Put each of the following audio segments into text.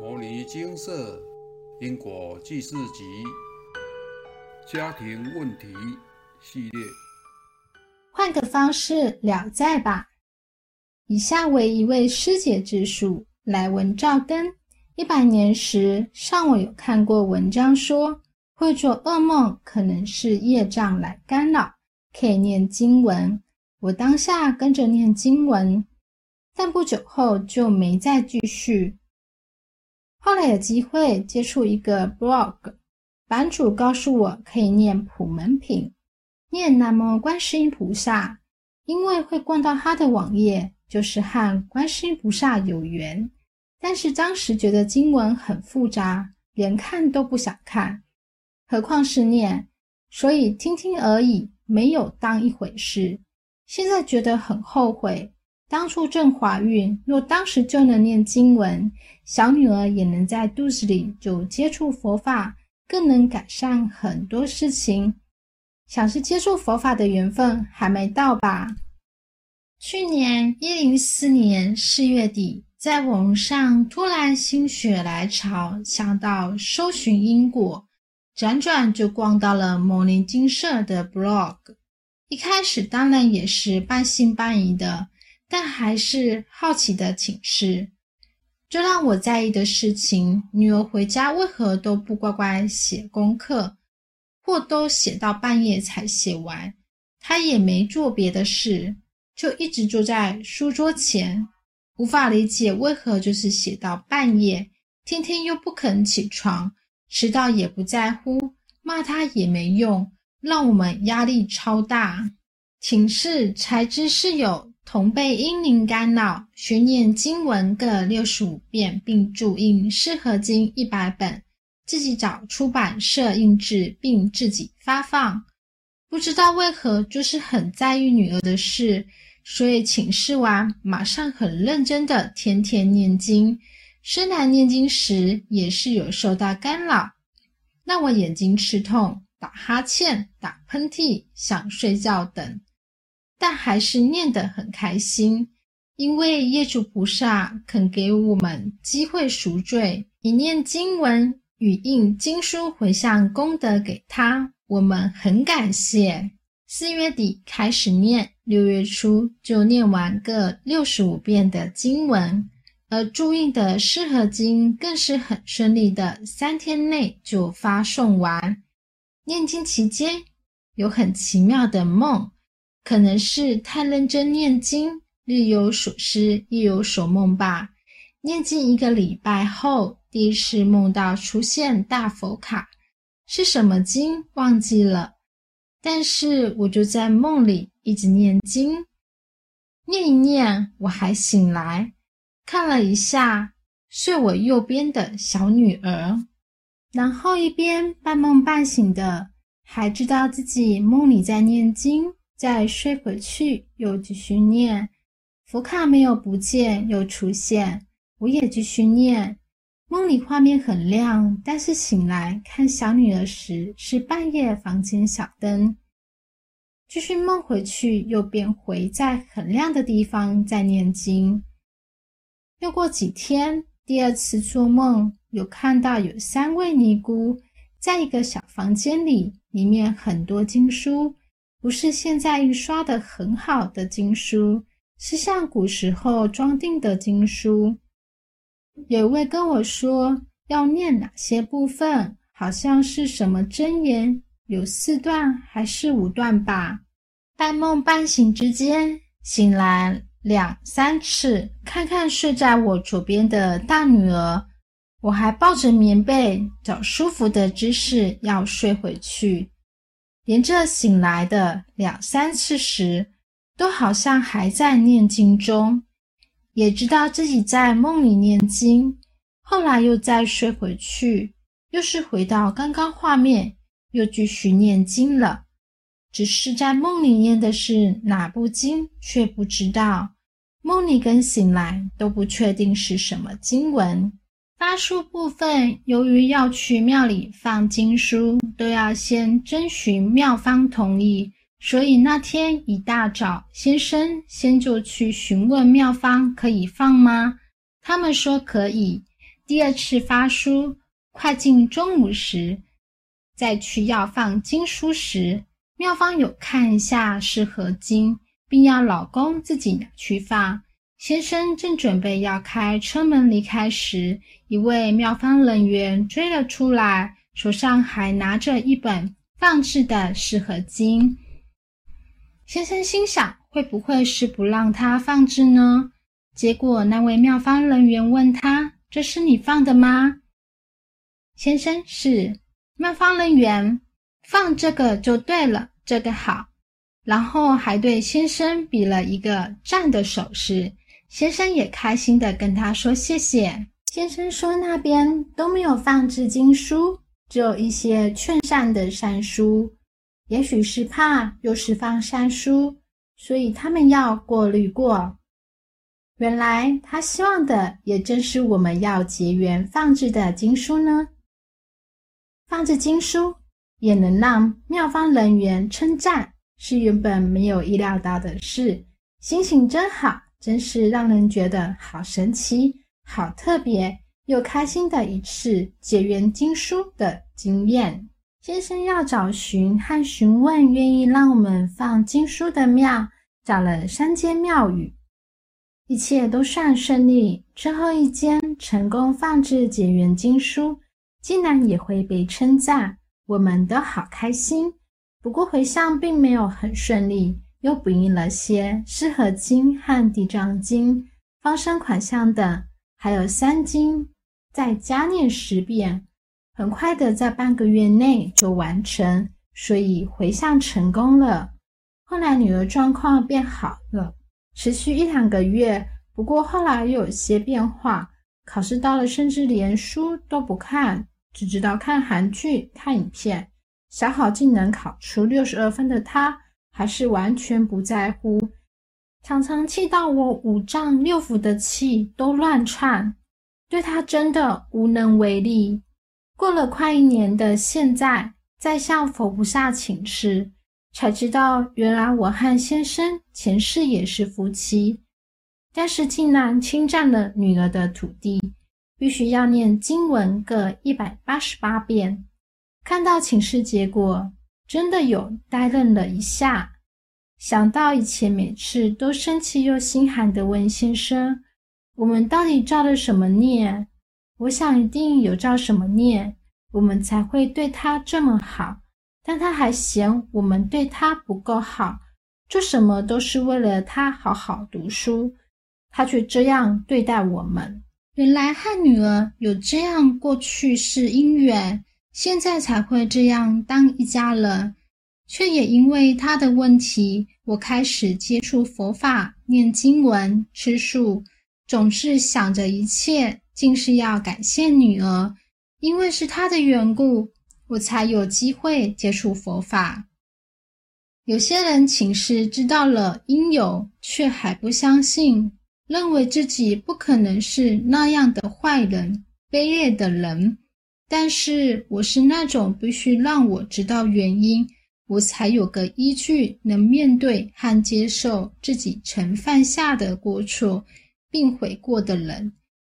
摩尼精舍因果记事集家庭问题系列，换个方式了在吧。以下为一位师姐之述：来文照灯。一百年时，上我有看过文章说，会做噩梦可能是业障来干扰，可以念经文。我当下跟着念经文，但不久后就没再继续。后来有机会接触一个 blog，版主告诉我可以念普门品，念南无观世音菩萨，因为会逛到他的网页，就是和观世音菩萨有缘。但是当时觉得经文很复杂，连看都不想看，何况是念，所以听听而已，没有当一回事。现在觉得很后悔。当初正怀孕，若当时就能念经文，小女儿也能在肚子里就接触佛法，更能改善很多事情。想是接触佛法的缘分还没到吧？去年一零四年四月底，在网上突然心血来潮，想到搜寻因果，辗转就逛到了摩尼金社的 blog。一开始当然也是半信半疑的。但还是好奇的请示，最让我在意的事情：女儿回家为何都不乖乖写功课，或都写到半夜才写完？她也没做别的事，就一直坐在书桌前，无法理解为何就是写到半夜，天天又不肯起床，迟到也不在乎，骂她也没用，让我们压力超大。请示才知是有。同被阴灵干扰，寻念经文各六十五遍，并注印适合经一百本，自己找出版社印制，并自己发放。不知道为何，就是很在意女儿的事，所以请示完，马上很认真的天天念经。虽然念经时也是有受到干扰，让我眼睛吃痛、打哈欠、打喷嚏、想睡觉等。但还是念得很开心，因为业主菩萨肯给我们机会赎罪，一念经文与印经书回向功德给他，我们很感谢。四月底开始念，六月初就念完各六十五遍的经文，而注印的适合经更是很顺利的，三天内就发送完。念经期间有很奇妙的梦。可能是太认真念经，日有所思，夜有所梦吧。念经一个礼拜后，第一次梦到出现大佛卡，是什么经忘记了。但是我就在梦里一直念经，念一念，我还醒来，看了一下睡我右边的小女儿，然后一边半梦半醒的，还知道自己梦里在念经。再睡回去，又继续念，福卡没有不见，又出现，我也继续念。梦里画面很亮，但是醒来看小女儿时是半夜，房间小灯。继续梦回去，又变回在很亮的地方在念经。又过几天，第二次做梦，有看到有三位尼姑在一个小房间里，里面很多经书。不是现在印刷的很好的经书，是像古时候装订的经书。有位跟我说要念哪些部分，好像是什么真言，有四段还是五段吧。半梦半醒之间，醒来两三次，看看睡在我左边的大女儿，我还抱着棉被，找舒服的姿势要睡回去。连着醒来的两三次时，都好像还在念经中，也知道自己在梦里念经。后来又再睡回去，又是回到刚刚画面，又继续念经了。只是在梦里念的是哪部经，却不知道。梦里跟醒来都不确定是什么经文。发书部分，由于要去庙里放经书，都要先征询庙方同意，所以那天一大早，先生先就去询问庙方可以放吗？他们说可以。第二次发书，快进中午时，再去要放经书时，庙方有看一下是何经，并要老公自己去放。先生正准备要开车门离开时，一位妙方人员追了出来，手上还拿着一本放置的适合经。先生心想：会不会是不让他放置呢？结果那位妙方人员问他：“这是你放的吗？”先生是妙方人员，放这个就对了，这个好。然后还对先生比了一个赞的手势。先生也开心的跟他说谢谢。先生说那边都没有放置经书，只有一些劝善的善书。也许是怕又是放善书，所以他们要过滤过。原来他希望的也正是我们要结缘放置的经书呢。放置经书也能让妙方人员称赞，是原本没有意料到的事。心情真好，真是让人觉得好神奇、好特别又开心的一次结缘经书的经验。先生要找寻和询问愿意让我们放经书的庙，找了三间庙宇，一切都算顺利。最后一间成功放置结缘经书，竟然也会被称赞，我们都好开心。不过回向并没有很顺利，又补印了些适合经和地藏经、方生款项等，还有三经，再加念十遍。很快的，在半个月内就完成，所以回向成功了。后来女儿状况变好了，持续一两个月。不过后来又有些变化，考试到了，甚至连书都不看，只知道看韩剧、看影片。小好竟能考出六十二分的她，还是完全不在乎，常常气到我五脏六腑的气都乱窜，对他真的无能为力。过了快一年的现在，在向佛菩萨请示，才知道原来我和先生前世也是夫妻，但是竟然侵占了女儿的土地，必须要念经文各一百八十八遍。看到请示结果，真的有呆愣了一下，想到以前每次都生气又心寒的问先生：“我们到底造了什么孽？”我想一定有造什么孽，我们才会对他这么好。但他还嫌我们对他不够好，做什么都是为了他好好读书，他却这样对待我们。原来和女儿有这样过去式姻缘，现在才会这样当一家人。却也因为他的问题，我开始接触佛法、念经文、吃素，总是想着一切。竟是要感谢女儿，因为是她的缘故，我才有机会接触佛法。有些人请示知道了因由，却还不相信，认为自己不可能是那样的坏人、卑劣的人。但是我是那种必须让我知道原因，我才有个依据，能面对和接受自己曾犯下的过错，并悔过的人。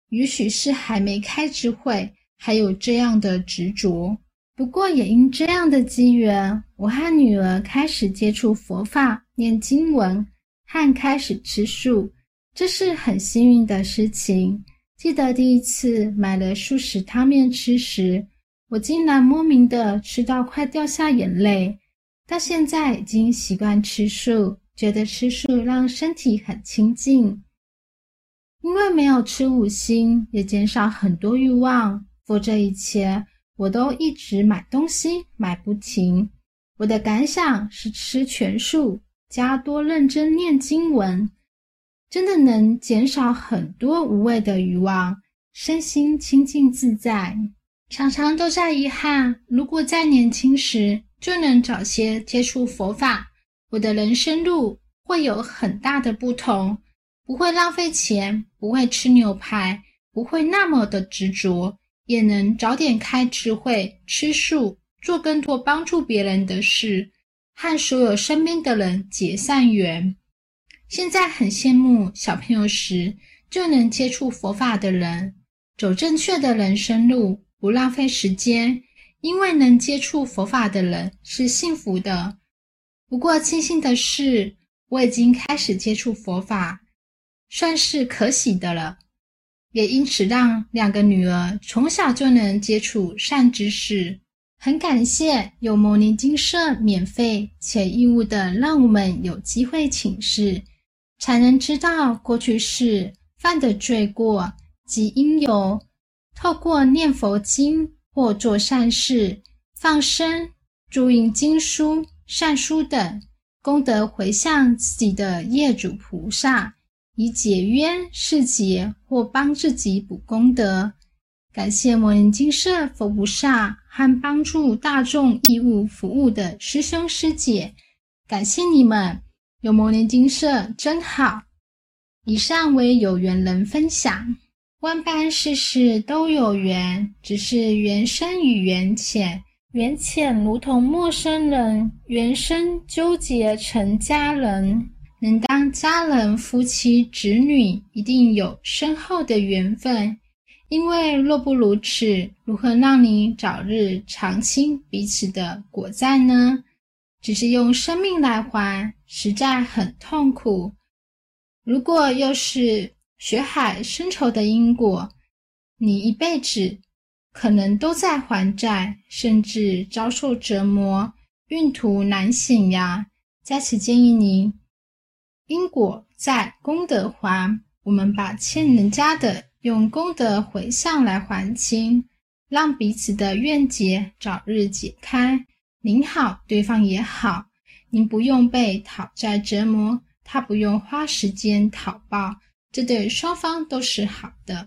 也许是还没开智慧，还有这样的执着。不过也因这样的机缘，我和女儿开始接触佛法、念经文，和开始吃素，这是很幸运的事情。记得第一次买了素食汤面吃时，我竟然莫名的吃到快掉下眼泪。到现在已经习惯吃素，觉得吃素让身体很清净。因为没有吃五星，也减少很多欲望。否则以前我都一直买东西，买不停。我的感想是，吃全素加多认真念经文，真的能减少很多无谓的欲望，身心清净自在。常常都在遗憾，如果在年轻时就能早些接触佛法，我的人生路会有很大的不同。不会浪费钱，不会吃牛排，不会那么的执着，也能早点开智慧，吃素，做更多帮助别人的事，和所有身边的人结善缘。现在很羡慕小朋友时就能接触佛法的人，走正确的人生路，不浪费时间。因为能接触佛法的人是幸福的。不过庆幸的是，我已经开始接触佛法，算是可喜的了。也因此让两个女儿从小就能接触善知识。很感谢有摩尼金舍免费且义务的让我们有机会请示，才能知道过去世犯的罪过及因由。透过念佛经或做善事、放生、注印经书、善书等功德回向自己的业主菩萨，以解冤释结或帮自己补功德。感谢摩尼金舍佛菩萨和帮助大众义务服务的师兄师姐，感谢你们！有摩尼金舍真好。以上为有缘人分享，万般世事都有缘，只是缘深与缘浅。缘浅如同陌生人，缘深纠结成家人。能当家人、夫妻、子女，一定有深厚的缘分。因为若不如此，如何让你早日尝清彼此的果在呢？只是用生命来还，实在很痛苦。如果又是血海深仇的因果，你一辈子可能都在还债，甚至遭受折磨，运途难醒呀！在此建议您，因果在，功德还。我们把欠人家的。用功德回向来还清，让彼此的怨结早日解开。您好，对方也好，您不用被讨债折磨，他不用花时间讨报，这对双方都是好的。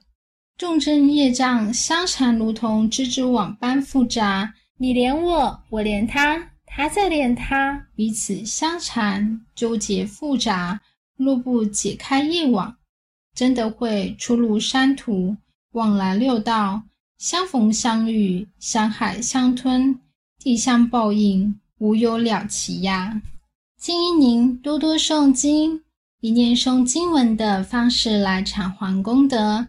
众生业障相缠，如同蜘蛛网般复杂，你连我，我连他，他再连他，彼此相缠，纠结复杂。若不解开业网，真的会出入山途，往来六道，相逢相遇，相海相吞，地相报应，无有了期呀！建议您多多诵经，以念诵经文的方式来偿还功德，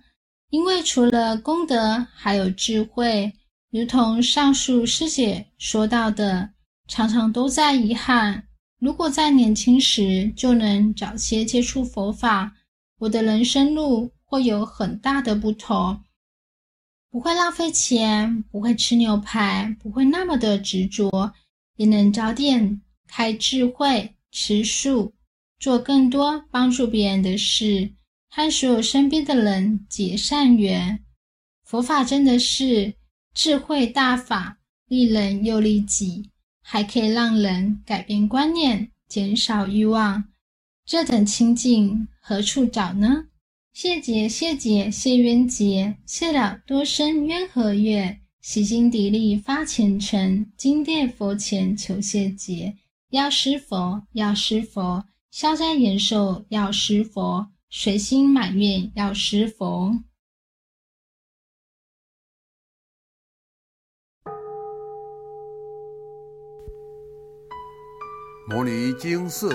因为除了功德，还有智慧。如同上述师姐说到的，常常都在遗憾，如果在年轻时就能早些接触佛法。我的人生路会有很大的不同，不会浪费钱，不会吃牛排，不会那么的执着，也能早点开智慧，吃素，做更多帮助别人的事，和所有身边的人结善缘。佛法真的是智慧大法，利人又利己，还可以让人改变观念，减少欲望。这等清净何处找呢？谢劫谢劫谢冤结，谢了多生冤和怨。洗心涤力发虔诚，金殿佛前求谢劫。要施佛，要施佛，消灾延寿要施佛，随心满愿要施佛。摩尼经寺。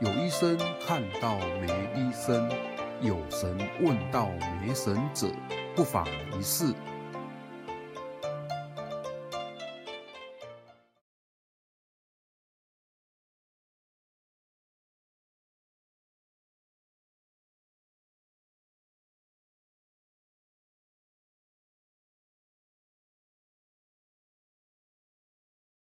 有医生看到没医生，有神问到没神者，不妨一试。